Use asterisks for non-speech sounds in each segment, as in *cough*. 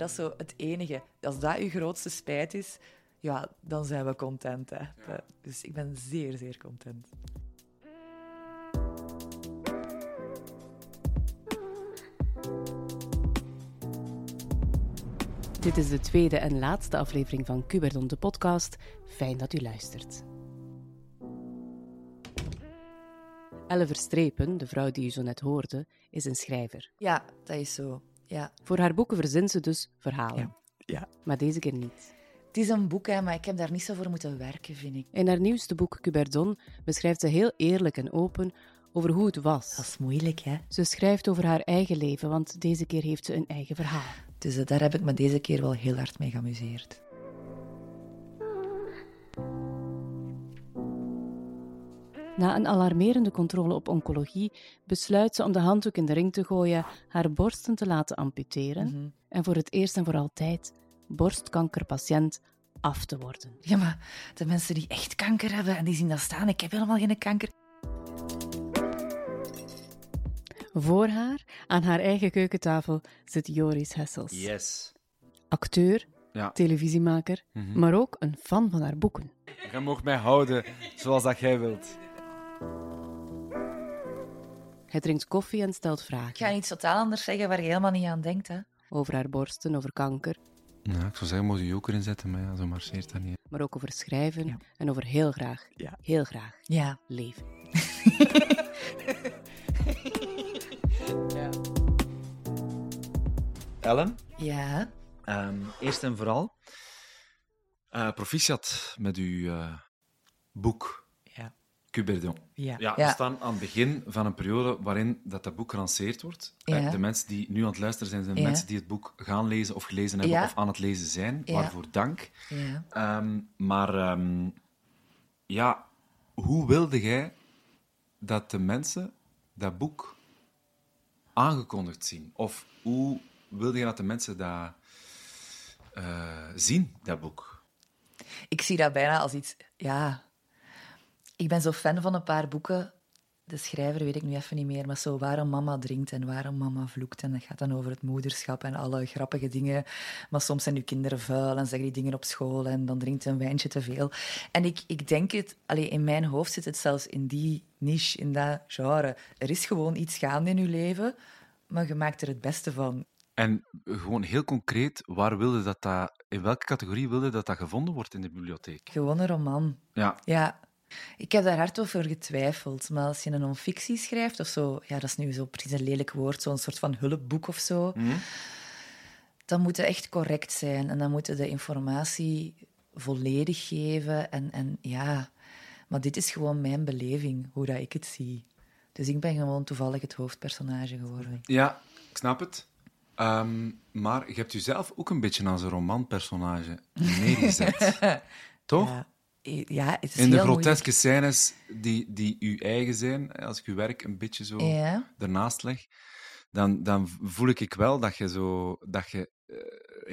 Maar dat is zo het enige. Als dat uw grootste spijt is, ja, dan zijn we content. Hè. Dus ik ben zeer, zeer content. Dit is de tweede en laatste aflevering van Cuberdon, de podcast. Fijn dat u luistert. Elle Verstrepen, de vrouw die u zo net hoorde, is een schrijver. Ja, dat is zo. Ja. Voor haar boeken verzint ze dus verhalen. ja. Maar deze keer niet. Het is een boek, hè, maar ik heb daar niet zo voor moeten werken, vind ik. In haar nieuwste boek Cuberdon beschrijft ze heel eerlijk en open over hoe het was. Dat is moeilijk, hè? Ze schrijft over haar eigen leven, want deze keer heeft ze een eigen verhaal. Dus eh, daar heb ik me deze keer wel heel hard mee geamuseerd. Na een alarmerende controle op oncologie besluit ze om de handdoek in de ring te gooien, haar borsten te laten amputeren en voor het eerst en voor altijd borstkankerpatiënt af te worden. Ja, maar de mensen die echt kanker hebben en die zien dat staan, ik heb helemaal geen kanker. Voor haar, aan haar eigen keukentafel, zit Joris Hessels. Yes. Acteur, Ja. televisiemaker, maar ook een fan van haar boeken. Je mag mij houden zoals dat jij wilt. Hij drinkt koffie en stelt Ik vragen ga iets totaal anders zeggen waar je helemaal niet aan denkt, hè? over haar borsten, over kanker, Ja, ik zou zeggen, moet je joker inzetten, maar ja, zo marcheert dat niet. maar ook over schrijven Ja. en over heel graag, Ja. heel graag Ja. leven. *laughs* Ellen, Ja. ehm, eerst en vooral, eh, proficiat met uw eh, boek Ja. Cuberdon. Ja. Ja, we staan aan het begin van een periode waarin dat, dat boek gelanceerd wordt. Eh, Ja. de mensen die nu aan het luisteren zijn, zijn de Ja. mensen die het boek gaan lezen of gelezen hebben Ja. of aan het lezen zijn. Ja. Waarvoor dank. Ja. Ehm, maar ehm, ja, hoe wilde jij dat de mensen dat boek aangekondigd zien? Of hoe wilde je dat de mensen dat eh, zien, dat boek? Ik zie dat bijna als iets... Ja... Ik ben zo fan van een paar boeken. De schrijver weet ik nu even niet meer, maar zo waarom mama drinkt en waarom mama vloekt. En dat gaat dan over het moederschap en alle grappige dingen. Maar soms zijn uw kinderen vuil en zeggen die dingen op school en dan drinkt een wijntje te veel. En ik, ik denk het... Allee, in mijn hoofd zit het zelfs in die niche, in dat genre. Er is gewoon iets gaande in uw leven, maar je maakt er het beste van. En gewoon heel concreet, waar wilde dat dat, in welke categorie wilde dat dat gevonden wordt in de bibliotheek? Gewoon een roman. Ja, Ja, ik heb daar hard over getwijfeld. Maar als je een non-fictie schrijft of zo, ja, dat is nu zo precies een lelijk woord, zo'n soort van hulpboek of zo, dan moet het echt correct zijn. En dan moeten de informatie volledig geven. En, en ja, maar dit is gewoon mijn beleving, hoe dat ik het zie. Dus ik ben gewoon toevallig het hoofdpersonage geworden. ja ik snap het. Ehm, maar je hebt jezelf ook een beetje als een romanpersonage *laughs* neergezet. Toch? Ja, ja het is In de heel groteske scènes die, die uw eigen zijn, als ik uw werk een beetje zo. Ja, ernaast leg, dan, dan voel ik wel dat je, zo, dat je eh,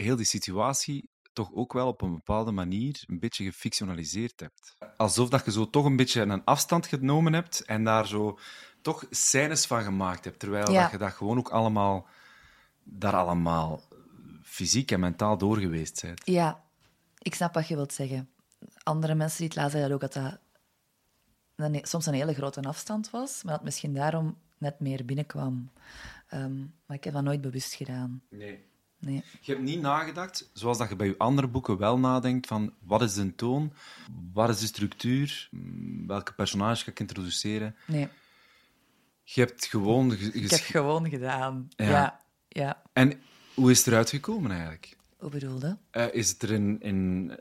heel die situatie toch ook wel op een bepaalde manier een beetje gefictionaliseerd hebt. Alsof dat je zo toch een beetje een afstand genomen hebt en daar zo toch scènes van gemaakt hebt, terwijl Ja. dat je dat gewoon ook allemaal, daar allemaal fysiek en mentaal door geweest bent. Ja, ik snap wat je wilt zeggen. Andere mensen die het lazen zeiden ook dat dat een- soms een hele grote afstand was, maar dat misschien daarom net meer binnenkwam. Ehm, maar ik heb dat nooit bewust gedaan. Nee. Nee. Je hebt niet nagedacht, zoals dat je bij je andere boeken wel nadenkt, van wat is de toon, wat is de structuur, welke personages ga ik introduceren. nee. Je hebt gewoon... ge- Ik heb gewoon gedaan. Ja. Ja. ja, En hoe is het eruit gekomen eigenlijk? Hoe bedoelde? Eh, is het er in, in,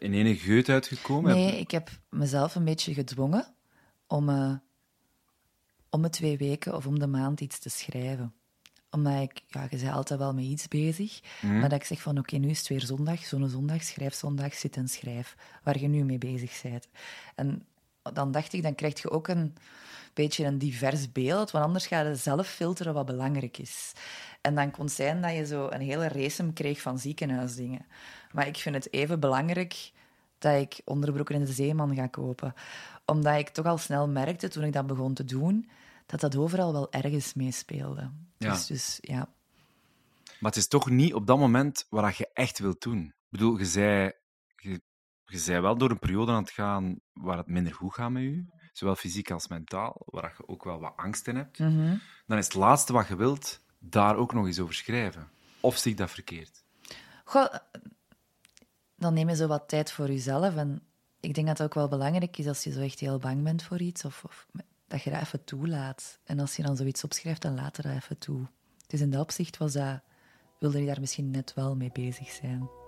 in enige geut uitgekomen? Nee, ik heb mezelf een beetje gedwongen om eh, om de twee weken of om de maand iets te schrijven. Omdat ik, ja, je bent altijd wel met iets bezig, maar dat ik zeg van oké, nu is het weer zondag, zo'n zondag, schrijfzondag, zit en schrijf, waar je nu mee bezig bent. En dan dacht ik, dan krijg je ook een beetje een divers beeld, want anders ga je zelf filteren wat belangrijk is. En dan kon het zijn dat je zo een hele race kreeg van ziekenhuisdingen. Maar ik vind het even belangrijk dat ik onderbroeken in de zeeman ga kopen. Omdat ik toch al snel merkte, toen ik dat begon te doen, dat dat overal wel ergens meespeelde. Ja. Dus, dus ja. Maar het is toch niet op dat moment wat je echt wilt doen. Ik bedoel, je zei, je, zei wel door een periode aan het gaan waar het minder goed gaat met je, zowel fysiek als mentaal, waar je ook wel wat angst in hebt. Mhm. Dan is het laatste wat je wilt daar ook nog eens over schrijven. Of zie ik dat verkeerd? Goh, dan neem je zo wat tijd voor jezelf. En ik denk dat het ook wel belangrijk is als je zo echt heel bang bent voor iets, of, of dat je dat even toelaat. En als je dan zoiets opschrijft, dan laat je dat even toe. Dus in dat opzicht was dat, wilde je daar misschien net wel mee bezig zijn.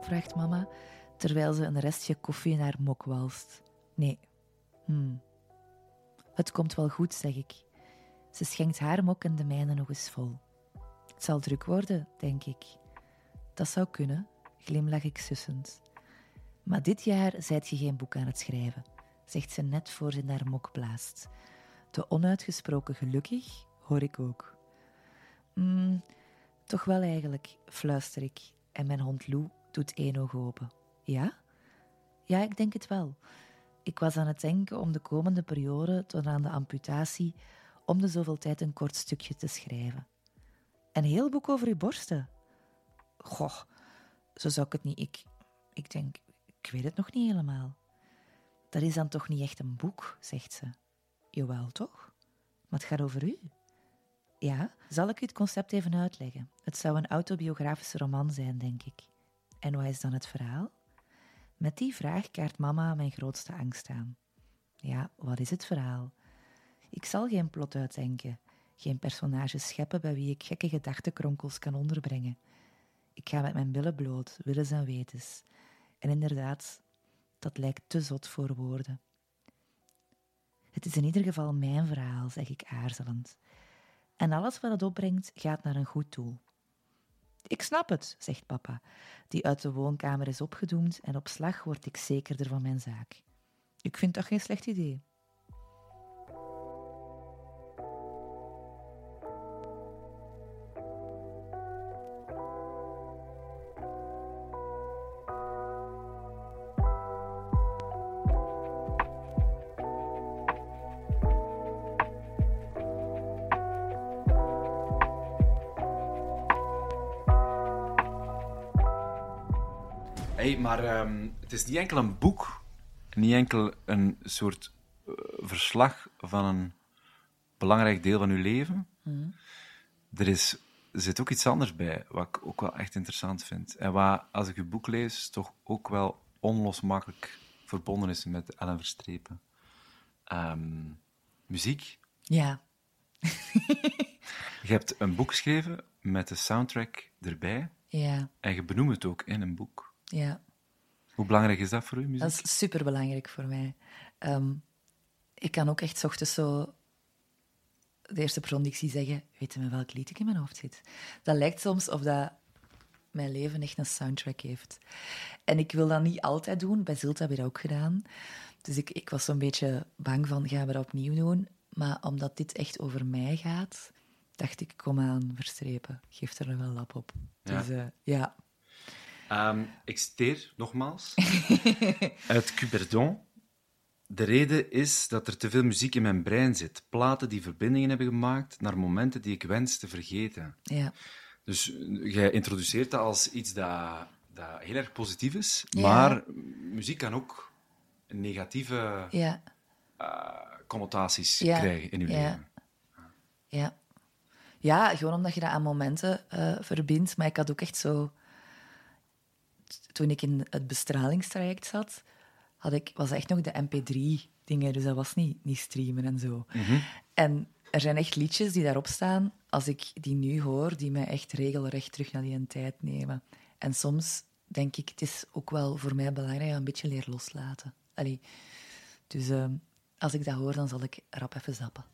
Vraagt mama, terwijl ze een restje koffie in haar mok walst. Nee. Hmm. Het komt wel goed, zeg ik. Ze schenkt haar mok en de mijne nog eens vol. Het zal druk worden, denk ik. Dat zou kunnen, glimlach ik sussend. Maar dit jaar zijt je geen boek aan het schrijven, zegt ze net voor ze naar mok blaast. De onuitgesproken gelukkig hoor ik ook. Mm, toch wel eigenlijk, fluister ik, en mijn hond Lou doet één oog open. Ja? Ja, ik denk het wel. Ik was aan het denken om de komende periode tot aan de amputatie om de zoveel tijd een kort stukje te schrijven. Een heel boek over uw borsten. Goh, zo zou ik het niet. Ik, ik denk, ik weet het nog niet helemaal. Dat is dan toch niet echt een boek, zegt ze. Jawel, toch? Maar het gaat over u. Ja, zal ik u het concept even uitleggen? Het zou een autobiografische roman zijn, denk ik. En wat is dan het verhaal? Met die vraag kaart mama mijn grootste angst aan. Ja, wat is het verhaal? Ik zal geen plot uitdenken, geen personages scheppen bij wie ik gekke gedachtenkronkels kan onderbrengen. Ik ga met mijn billen bloot, willens en wetens. En inderdaad, dat lijkt te zot voor woorden. Het is in ieder geval mijn verhaal, zeg ik aarzelend. En alles wat het opbrengt, gaat naar een goed doel. Ik snap het, zegt papa, die uit de woonkamer is opgedoemd en op slag word ik zekerder van mijn zaak. Ik vind dat geen slecht idee. Hey, maar ehm, het is niet enkel een boek, niet enkel een soort eh, verslag van een belangrijk deel van uw leven. Er, is, zit ook iets anders bij, wat ik ook wel echt interessant vind. En wat, als ik uw boek lees, toch ook wel onlosmakelijk verbonden is met Ellen Verstrepen. Ehm, muziek. Ja, *laughs* Je hebt een boek geschreven met de soundtrack erbij. ja, En je benoemt het ook in een boek. Ja. Hoe belangrijk is dat voor u, muziek? Dat is superbelangrijk voor mij. Ehm, ik kan ook echt 's ochtends zo de eerste persoon die ik zie zeggen, weet je met welk lied ik in mijn hoofd zit? Dat lijkt soms of dat mijn leven echt een soundtrack heeft. En ik wil dat niet altijd doen. Bij Zilt heb ik dat ook gedaan. Dus ik, ik was zo'n beetje bang van, gaan we dat opnieuw doen? Maar omdat dit echt over mij gaat, dacht ik, kom aan, verstrepen. Geef er wel lap op. Ja. Dus eh, ja, Ehm, ik citeer nogmaals *laughs* uit Cuperdon. De reden is dat er te veel muziek in mijn brein zit. Platen die verbindingen hebben gemaakt naar momenten die ik wens te vergeten. ja. Dus eh, jij introduceert dat als iets dat, dat heel erg positief is, Ja. maar muziek kan ook negatieve ja. eh, connotaties krijgen in uw Ja. leven. Ja. Ja, gewoon omdat je dat aan momenten eh, verbindt. Maar ik had ook echt zo... Toen ik in het bestralingstraject zat, had ik, was echt nog de mp3-dingen. Dus dat was niet, niet streamen en zo. En er zijn echt liedjes die daarop staan, als ik die nu hoor, die mij echt regelrecht terug naar die tijd nemen. En soms denk ik, het is ook wel voor mij belangrijk een beetje leer loslaten. Allee, dus eh, als ik dat hoor, dan zal ik rap even zappen.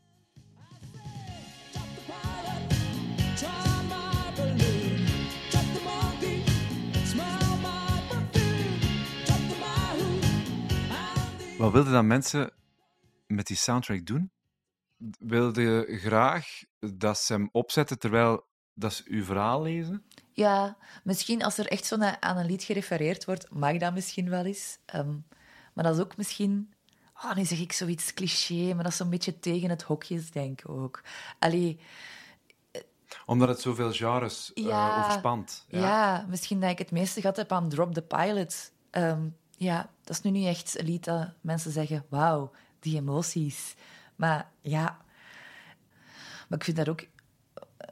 Wat wilden dan mensen met die soundtrack doen? Wilden graag dat ze hem opzetten terwijl dat is uw verhaal lezen? Ja, misschien als er echt zo naar, aan een lied gerefereerd wordt, mag dat misschien wel eens. Ehm, maar dat is ook misschien... Oh, nu zeg ik zoiets cliché, maar dat is zo'n beetje tegen het hokjes denk ook. Allee... Omdat het zoveel genres eh, overspant. Ja. Ja. misschien dat ik het meeste gehad heb aan Drop the Pilot. Ehm, ja, dat is nu niet echt een lied dat mensen zeggen, wauw, die emoties. Maar ja... Maar ik vind dat ook,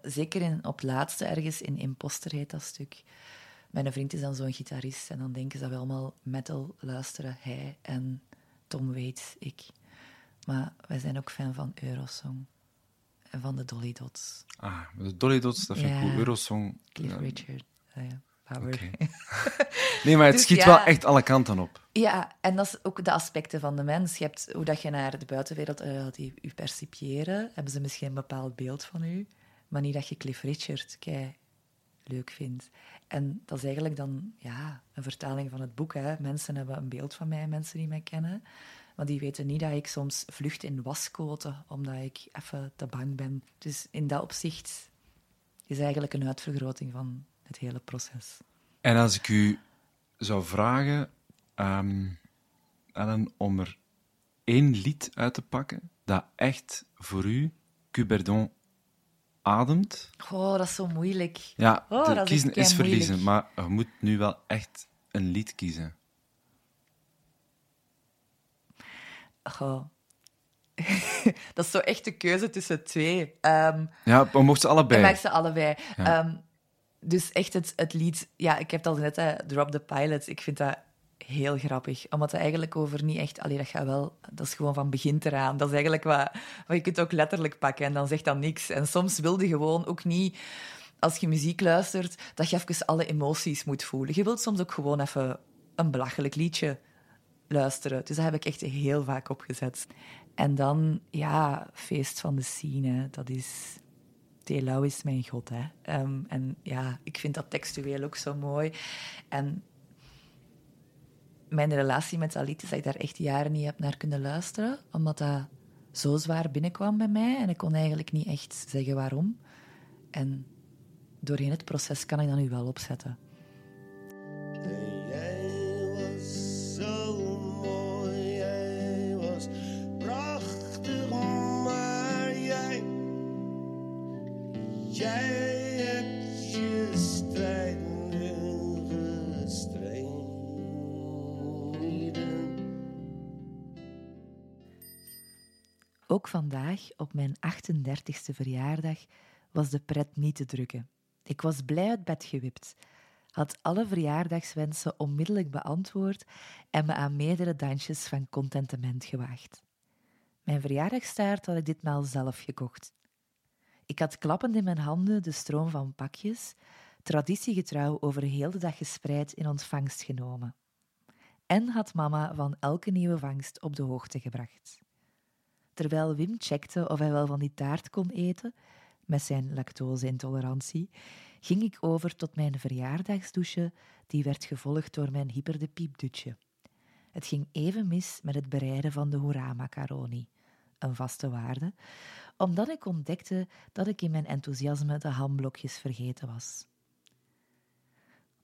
zeker in, op het laatste ergens, in Imposter heet dat stuk. Mijn vriend is dan zo'n gitarist en dan denken ze dat we allemaal metal luisteren. Hij en Tom Waits, ik. Maar wij zijn ook fan van Eurosong. En van de Dolly Dots. Ah, de Dolly Dots, dat vind ik Ja. cool. Eurosong. Cliff. Richard. Ah ja, *laughs* Nee, maar het Dus schiet ja. wel echt alle kanten op. Ja, en dat is ook de aspecten van de mens. Je hebt hoe dat je naar de buitenwereld eh, die u percipiëren. Hebben ze misschien een bepaald beeld van u, maar niet dat je Cliff Richard kei leuk vindt. En dat is eigenlijk dan ja, een vertaling van het boek. Hè. Mensen hebben een beeld van mij, mensen die mij kennen. Maar die weten niet dat ik soms vlucht in waskoten, omdat ik even te bang ben. Dus in dat opzicht is eigenlijk een uitvergroting van het hele proces. En als ik u zou vragen, ehm, Ellen, om er één lied uit te pakken dat echt voor u, Cuberdon, ademt. Oh, dat is zo moeilijk. Ja, Oh, dat kiezen is moeilijk. verliezen, maar je moet nu wel echt een lied kiezen. Goh. *laughs* dat is zo echt de keuze tussen twee. Ehm Ja, we mochten ze allebei. maak ze allebei. Ja. Ehm, dus echt het, het lied... Ja, ik heb het al net, Drop the Pilots. Ik vind dat heel grappig. Omdat het eigenlijk over niet echt... Allee, dat gaat wel... Dat is gewoon van begin eraan. Dat is eigenlijk wat... je kunt ook letterlijk pakken en dan zegt dat niks. En soms wilde gewoon ook niet... Als je muziek luistert, dat je even alle emoties moet voelen. Je wilt soms ook gewoon even een belachelijk liedje luisteren. Dus dat heb ik echt heel vaak opgezet. En dan, ja, Feest van de Scene. Dat is... Telau is mijn god, hè. Ehm, en ja, ik vind dat textueel ook zo mooi. En mijn relatie met lied is dat ik daar echt jaren niet heb naar kunnen luisteren, omdat dat zo zwaar binnenkwam bij mij en ik kon eigenlijk niet echt zeggen waarom. En doorheen het proces kan ik dat nu wel opzetten. Vandaag, op mijn 38e verjaardag, was de pret niet te drukken. Ik was blij uit bed gewipt, had alle verjaardagswensen onmiddellijk beantwoord en me aan meerdere dansjes van contentement gewaagd. Mijn verjaardagstaart had ik ditmaal zelf gekocht. Ik had klappend in mijn handen de stroom van pakjes, traditiegetrouw over heel de dag gespreid in ontvangst genomen. En had mama van elke nieuwe vangst op de hoogte gebracht. Terwijl Wim checkte of hij wel van die taart kon eten, met zijn lactose-intolerantie, ging ik over tot mijn verjaardagsdouche, die werd gevolgd door mijn hyper de piepdutje. Het ging even mis met het bereiden van de hoera-macaroni, een vaste waarde, omdat ik ontdekte dat ik in mijn enthousiasme de hamblokjes vergeten was.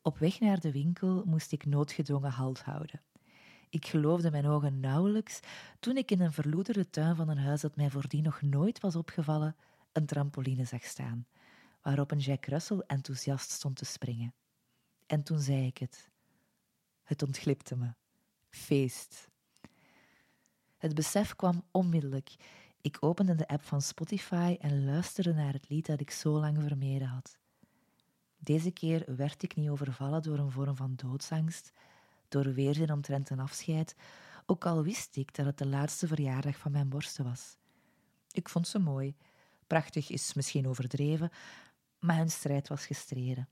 Op weg naar de winkel moest ik noodgedwongen halt houden. Ik geloofde mijn ogen nauwelijks toen ik in een verloederde tuin van een huis dat mij voordien nog nooit was opgevallen, een trampoline zag staan, waarop een Jack Russell enthousiast stond te springen. En toen zei ik het. Het ontglipte me. Feest. Het besef kwam onmiddellijk. Ik opende de app van Spotify en luisterde naar het lied dat ik zo lang vermeden had. Deze keer werd ik niet overvallen door een vorm van doodsangst, door weerzin omtrent een afscheid, ook al wist ik dat het de laatste verjaardag van mijn borsten was. Ik vond ze mooi. Prachtig is misschien overdreven, maar hun strijd was gestreden.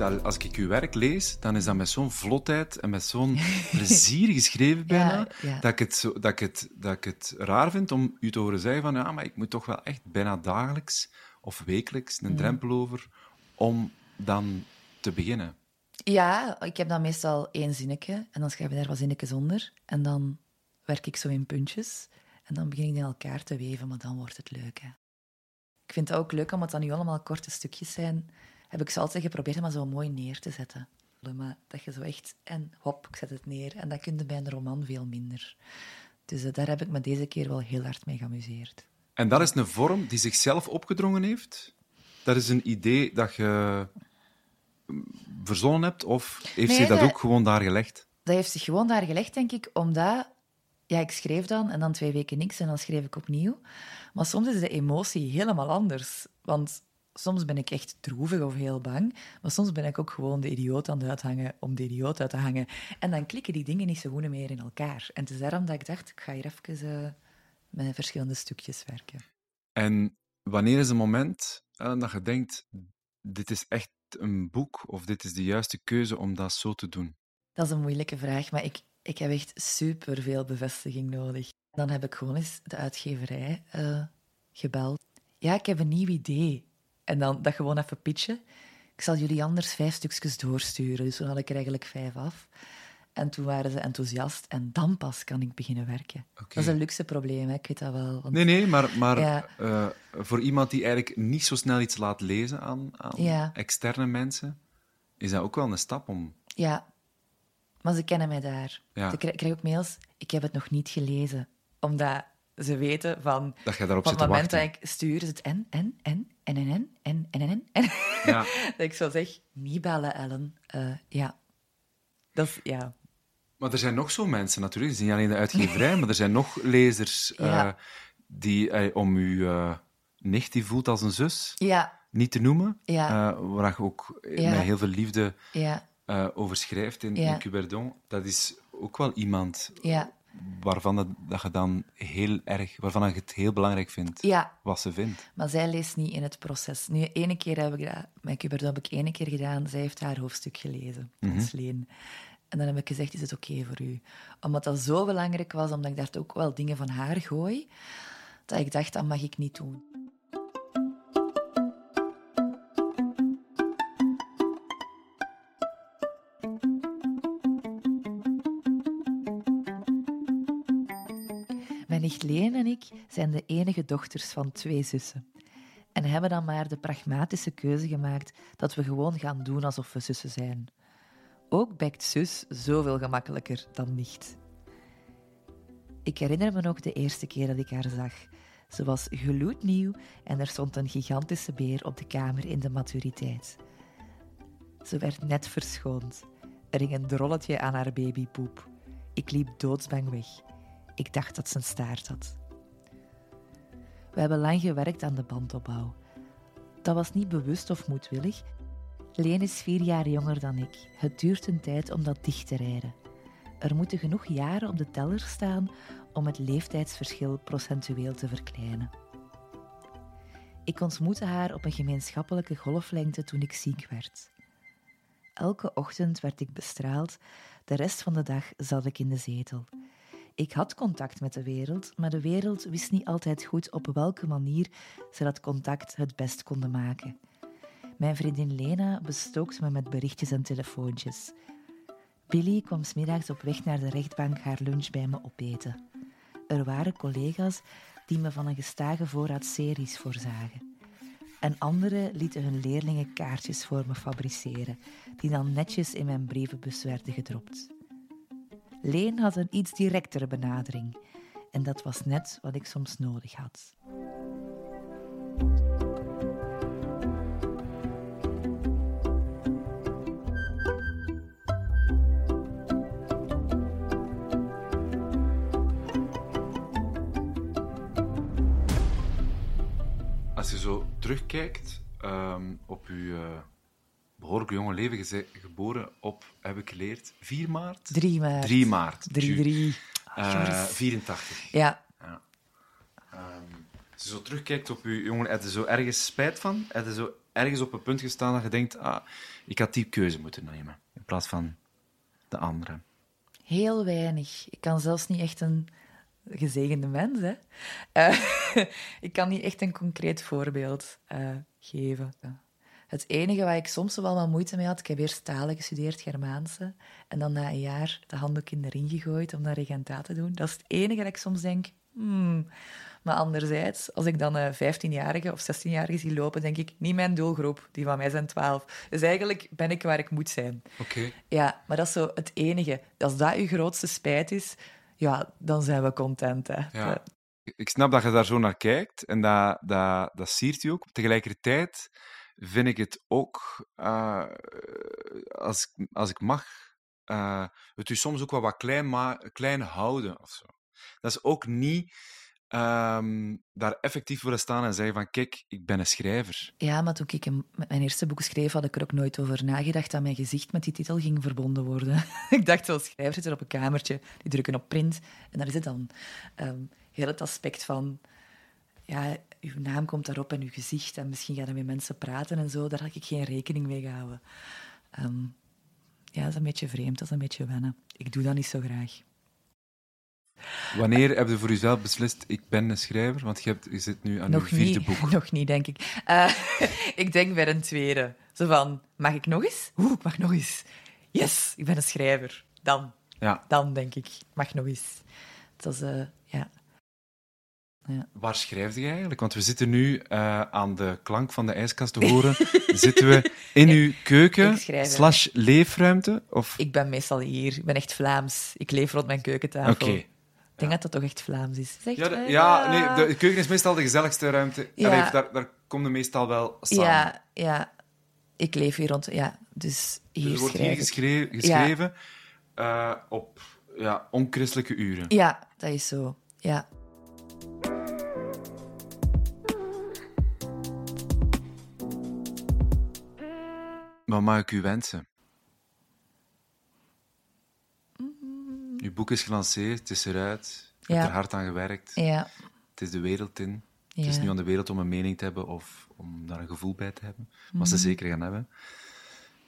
Dat, als ik uw werk lees, dan is dat met zo'n vlotheid en met zo'n *laughs* plezier geschreven bijna, Ja, ja. Dat, ik het zo, dat, ik het, dat ik het raar vind om u te horen zeggen van ja, maar ik moet toch wel echt bijna dagelijks of wekelijks Mm. een drempel over om dan te beginnen? Ja, ik heb dan meestal één zinnetje en dan schrijf ik daar wat zinnetjes onder. En dan werk ik zo in puntjes. En dan begin ik die in elkaar te weven, maar dan wordt het leuk. Hè. Ik vind het ook leuk, omdat dat nu allemaal korte stukjes zijn, heb ik ze altijd geprobeerd om maar zo mooi neer te zetten. Maar dat je zo echt, en hop, ik zet het neer. En dat kun je bij een roman veel minder. Dus eh, daar heb ik me deze keer wel heel hard mee geamuseerd. En dat is een vorm die zichzelf opgedrongen heeft? Dat is een idee dat je mm, verzonnen hebt? Of heeft Nee, ze dat dat- ook gewoon daar gelegd? Dat heeft zich gewoon daar gelegd, denk ik, omdat... Ja, ik schreef dan en dan twee weken niks en dan schreef ik opnieuw. Maar soms is de emotie helemaal anders. Want soms ben ik echt droevig of heel bang, maar soms ben ik ook gewoon de idioot aan het uithangen om de idioot uit te hangen. En dan klikken die dingen niet zo goed meer in elkaar. En het is daarom dat ik dacht, ik ga hier even eh, met verschillende stukjes werken. En wanneer is een moment dat je denkt, dit is echt een boek of dit is de juiste keuze om dat zo te doen? Dat is een moeilijke vraag, maar ik, ik heb echt superveel bevestiging nodig. Dan heb ik gewoon eens de uitgeverij eh, gebeld. Ja, ik heb een nieuw idee. En dan dat gewoon even pitchen. Ik zal jullie anders vijf stukjes doorsturen. Dus toen had ik er eigenlijk vijf af. En toen waren ze enthousiast. En dan pas kan ik beginnen werken. Dat is een luxe probleem, hè? ik weet dat wel. Want... Nee, nee, maar, maar Ja. eh, voor iemand die eigenlijk niet zo snel iets laat lezen aan, aan Ja. externe mensen, is dat ook wel een stap om... Ja, maar ze kennen mij daar. Ja. Ik krijg ook mails, ik heb het nog niet gelezen. Omdat ze weten van... Dat jij daarop Op zit het moment dat ik stuur, is het en, en, en, en, en, en, en, en, en, en. Ja. *laughs* dat ik zo zeg, niet bellen, Ellen. Eh, ja. Dat is, ja. Maar er zijn nog zo mensen natuurlijk. Het is niet alleen de uitgeverij, *laughs* maar er zijn nog lezers Ja. eh, die, eh, om uw nicht die voelt als een zus, Ja, niet te noemen, Ja. eh, waar je ook Ja. met heel veel liefde ja, eh, over schrijft in, Ja. in Cuberdon. Dat is ook wel iemand ja, waarvan dat, dat je dan heel erg, waarvan je het heel belangrijk vindt ja. wat ze vindt. Maar zij leest niet in het proces. Nu, ene keer heb ik dat, met heb ik ene keer gedaan. Zij heeft haar hoofdstuk gelezen, van Sleen. En dan heb ik gezegd, is het oké voor u? Omdat dat zo belangrijk was, omdat ik daar ook wel dingen van haar gooi, dat ik dacht, dat mag ik niet doen. Leen en ik zijn de enige dochters van twee zussen. En hebben dan maar de pragmatische keuze gemaakt dat we gewoon gaan doen alsof we zussen zijn. Ook bekt zus zoveel gemakkelijker dan nicht. Ik herinner me nog de eerste keer dat ik haar zag. Ze was gloednieuw en er stond een gigantische beer op de kamer in de maturiteit. Ze werd net verschoond. Er hing een drolletje aan haar babypoep. Ik liep doodsbang weg. Ik dacht dat ze een staart had. We hebben lang gewerkt aan de bandopbouw. Dat was niet bewust of moedwillig. Leen is vier jaar jonger dan ik. Het duurt een tijd om dat dicht te rijden. Er moeten genoeg jaren op de teller staan om het leeftijdsverschil procentueel te verkleinen. Ik ontmoette haar op een gemeenschappelijke golflengte toen ik ziek werd. Elke ochtend werd ik bestraald, de rest van de dag zat ik in de zetel. Ik had contact met de wereld, maar de wereld wist niet altijd goed op welke manier ze dat contact het best konden maken. Mijn vriendin Lena bestookte me met berichtjes en telefoontjes. Billy kwam smiddags op weg naar de rechtbank haar lunch bij me opeten. Er waren collega's die me van een gestage voorraad series voorzagen. En anderen lieten hun leerlingen kaartjes voor me fabriceren, die dan netjes in mijn brievenbus werden gedropt. Leen had een iets directere benadering. En dat was net wat ik soms nodig had. Als je zo terugkijkt ehm, op je eh, behoorlijk jonge leven, geboren op, heb ik geleerd, 4 maart? 3 maart. 3 maart. 3-3. Eh, jongens. 84. Ja, Als je zo terugkijkt op je jongen, heb je zo ergens spijt van? Heb je zo ergens op een punt gestaan dat je denkt, ah, ik had die keuze moeten nemen, in plaats van de andere? heel weinig. Ik kan zelfs niet echt een, gezegende mens. Hè. Eh, *laughs* ik kan niet echt een concreet voorbeeld eh, geven. Het enige waar ik soms wel wat moeite mee had, ik heb eerst talen gestudeerd, Germaanse, en dan na een jaar de handdoek in de ring gegooid om dat regenta te doen. Dat is het enige dat ik soms denk, hmm. Maar anderzijds, als ik dan een 15-jarige of 16-jarige zie lopen, denk ik, niet mijn doelgroep, die van mij zijn 12. Dus eigenlijk ben ik waar ik moet zijn. Oké. Ja, maar dat is zo het enige. Als dat uw grootste spijt is, ja, dan zijn we content. Hè. Ja. Ik snap dat je daar zo naar kijkt en dat, dat, dat siert je ook. Tegelijkertijd vind ik het ook, eh, als, ik- als ik mag, eh, het u soms ook wel wat klein, ma klein houden of zo. Dat is ook niet ehm, daar effectief willen staan en zeggen van kijk, ik ben een schrijver. Ja, maar toen ik mijn eerste boek schreef, had ik er ook nooit over nagedacht dat mijn gezicht met die titel ging verbonden worden. *laughs* ik dacht, zoals schrijver zitten op een kamertje, die drukken op print en daar is het dan. Ehm, heel het aspect van, ja, uw naam komt daarop en uw gezicht en misschien gaan er met mensen praten en zo, daar had ik geen rekening mee gehouden. Ehm, ja, dat is een beetje vreemd, dat is een beetje wennen. Ik doe dat niet zo graag. Wanneer heb je voor jezelf beslist, ik ben een schrijver? Want je, hebt, je zit nu aan Nog je vierde niet, boek. *laughs* nog niet, denk ik. Eh, *laughs* ik denk bij een tweede. Zo van, mag ik nog eens? Oeh, ik mag nog eens. Yes, ik ben een schrijver. Dan, Ja. dan denk ik, mag nog eens. Dat is, eh, ja. Waar schrijf je eigenlijk? Want we zitten nu eh, aan de klank van de ijskast te horen. *laughs* zitten we in uw keuken slash leefruimte? Of... Ik ben meestal hier. Ik ben echt Vlaams. Ik leef rond mijn keukentafel. Oké. Ik denk dat dat toch echt Vlaams is. Zeg Ja, de- ja, nee, de keuken is meestal de gezelligste ruimte. Ja. Allee, daar, daar komen meestal wel samen. Ja, ja. Ik leef hier rond... Ja, dus Dus hier er wordt hier geschreven eh, op ja, onchristelijke uren. Ja, dat is zo. Ja. Wat mag ik u wensen? Uw boek is gelanceerd, het is eruit. Je Ja. hebt er hard aan gewerkt. Ja. Het is de wereld in. ja. Het is nu aan de wereld om een mening te hebben of om daar een gevoel bij te hebben. Maar Mhm. ze zeker gaan hebben.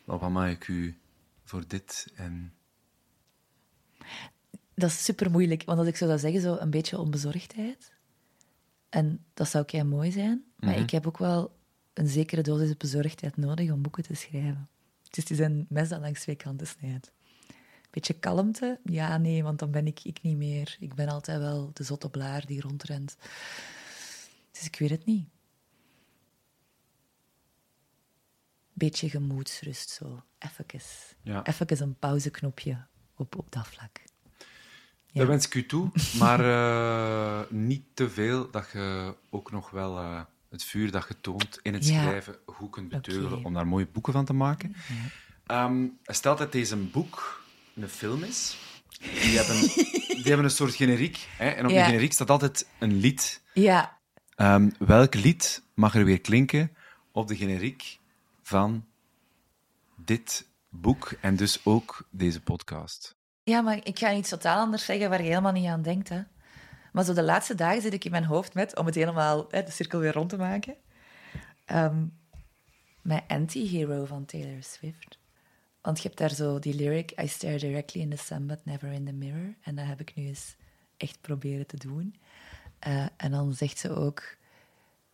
Maar wat mag ik u voor dit en... Dat is super moeilijk, want als ik zo zou zeggen, zo een beetje onbezorgdheid. En dat zou kei mooi zijn, maar Mhm. ik heb ook wel een zekere dosis bezorgdheid nodig om boeken te schrijven. Dus het is een mes dat langs twee kanten snijdt. Beetje kalmte? Ja, nee, want dan ben ik ik niet meer. Ik ben altijd wel de zotte blaar die rondrent. Dus ik weet het niet. Beetje gemoedsrust, zo. Even. Ja. Even een pauzeknopje op, op dat vlak. Ja. Dat wens ik u toe, maar eh, niet te veel dat je ook nog wel eh, het vuur dat je toont in het Ja. schrijven goed kunt beteugelen om daar mooie boeken van te maken. Ehm, stel dat deze boek een film is. Die hebben, die hebben een soort generiek. Hè, en op Ja. die generiek staat altijd een lied. Ja, Ehm, welk lied mag er weer klinken op de generiek van dit boek en dus ook deze podcast? Ja, maar ik ga iets totaal anders zeggen waar je helemaal niet aan denkt. Hè. Maar zo de laatste dagen zit ik in mijn hoofd met, om het helemaal hè, de cirkel weer rond te maken, ehm, mijn anti-hero van Taylor Swift. Want je hebt daar zo die lyric, I stare directly in the sun but never in the mirror. En dat heb ik nu eens echt proberen te doen. Eh, en dan zegt ze ook,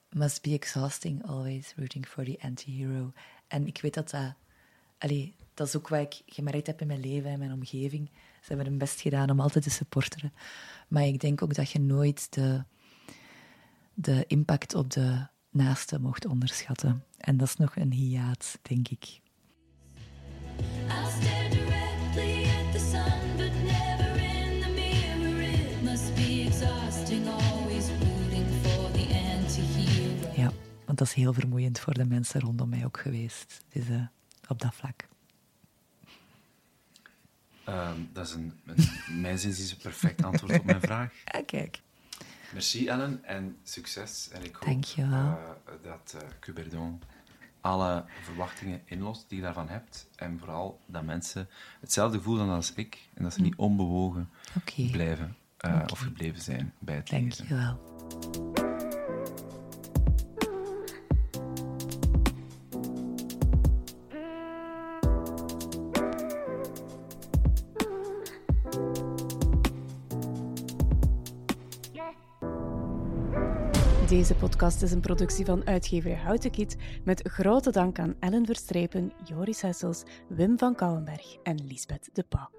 must be exhausting always rooting for the anti-hero. En ik weet dat dat... Allee, dat is ook wat ik gemerkt heb in mijn leven en mijn omgeving. Ze hebben hun best gedaan om altijd te supporteren. Maar ik denk ook dat je nooit de, de impact op de naaste mocht onderschatten. En dat is nog een hiaat, denk ik. Ja, want dat is heel vermoeiend voor de mensen rondom mij ook geweest. Dus eh, op dat vlak. Ehm, dat is een, een, *laughs* mijn zin is een perfect antwoord op mijn vraag. Ja, *laughs* kijk. Merci Ellen en succes. En ik hoop eh, dat eh Cuberdon alle verwachtingen inlost die je daarvan hebt. En vooral dat mensen hetzelfde voelen als ik. En dat ze niet onbewogen Oké, blijven eh, of gebleven zijn bij het lezen. dankjewel. Deze podcast is een productie van uitgeverij Houtenkiet met grote dank aan Ellen Verstrepen, Joris Hessels, Wim van Kouwenberg en Lisbeth de Pauw.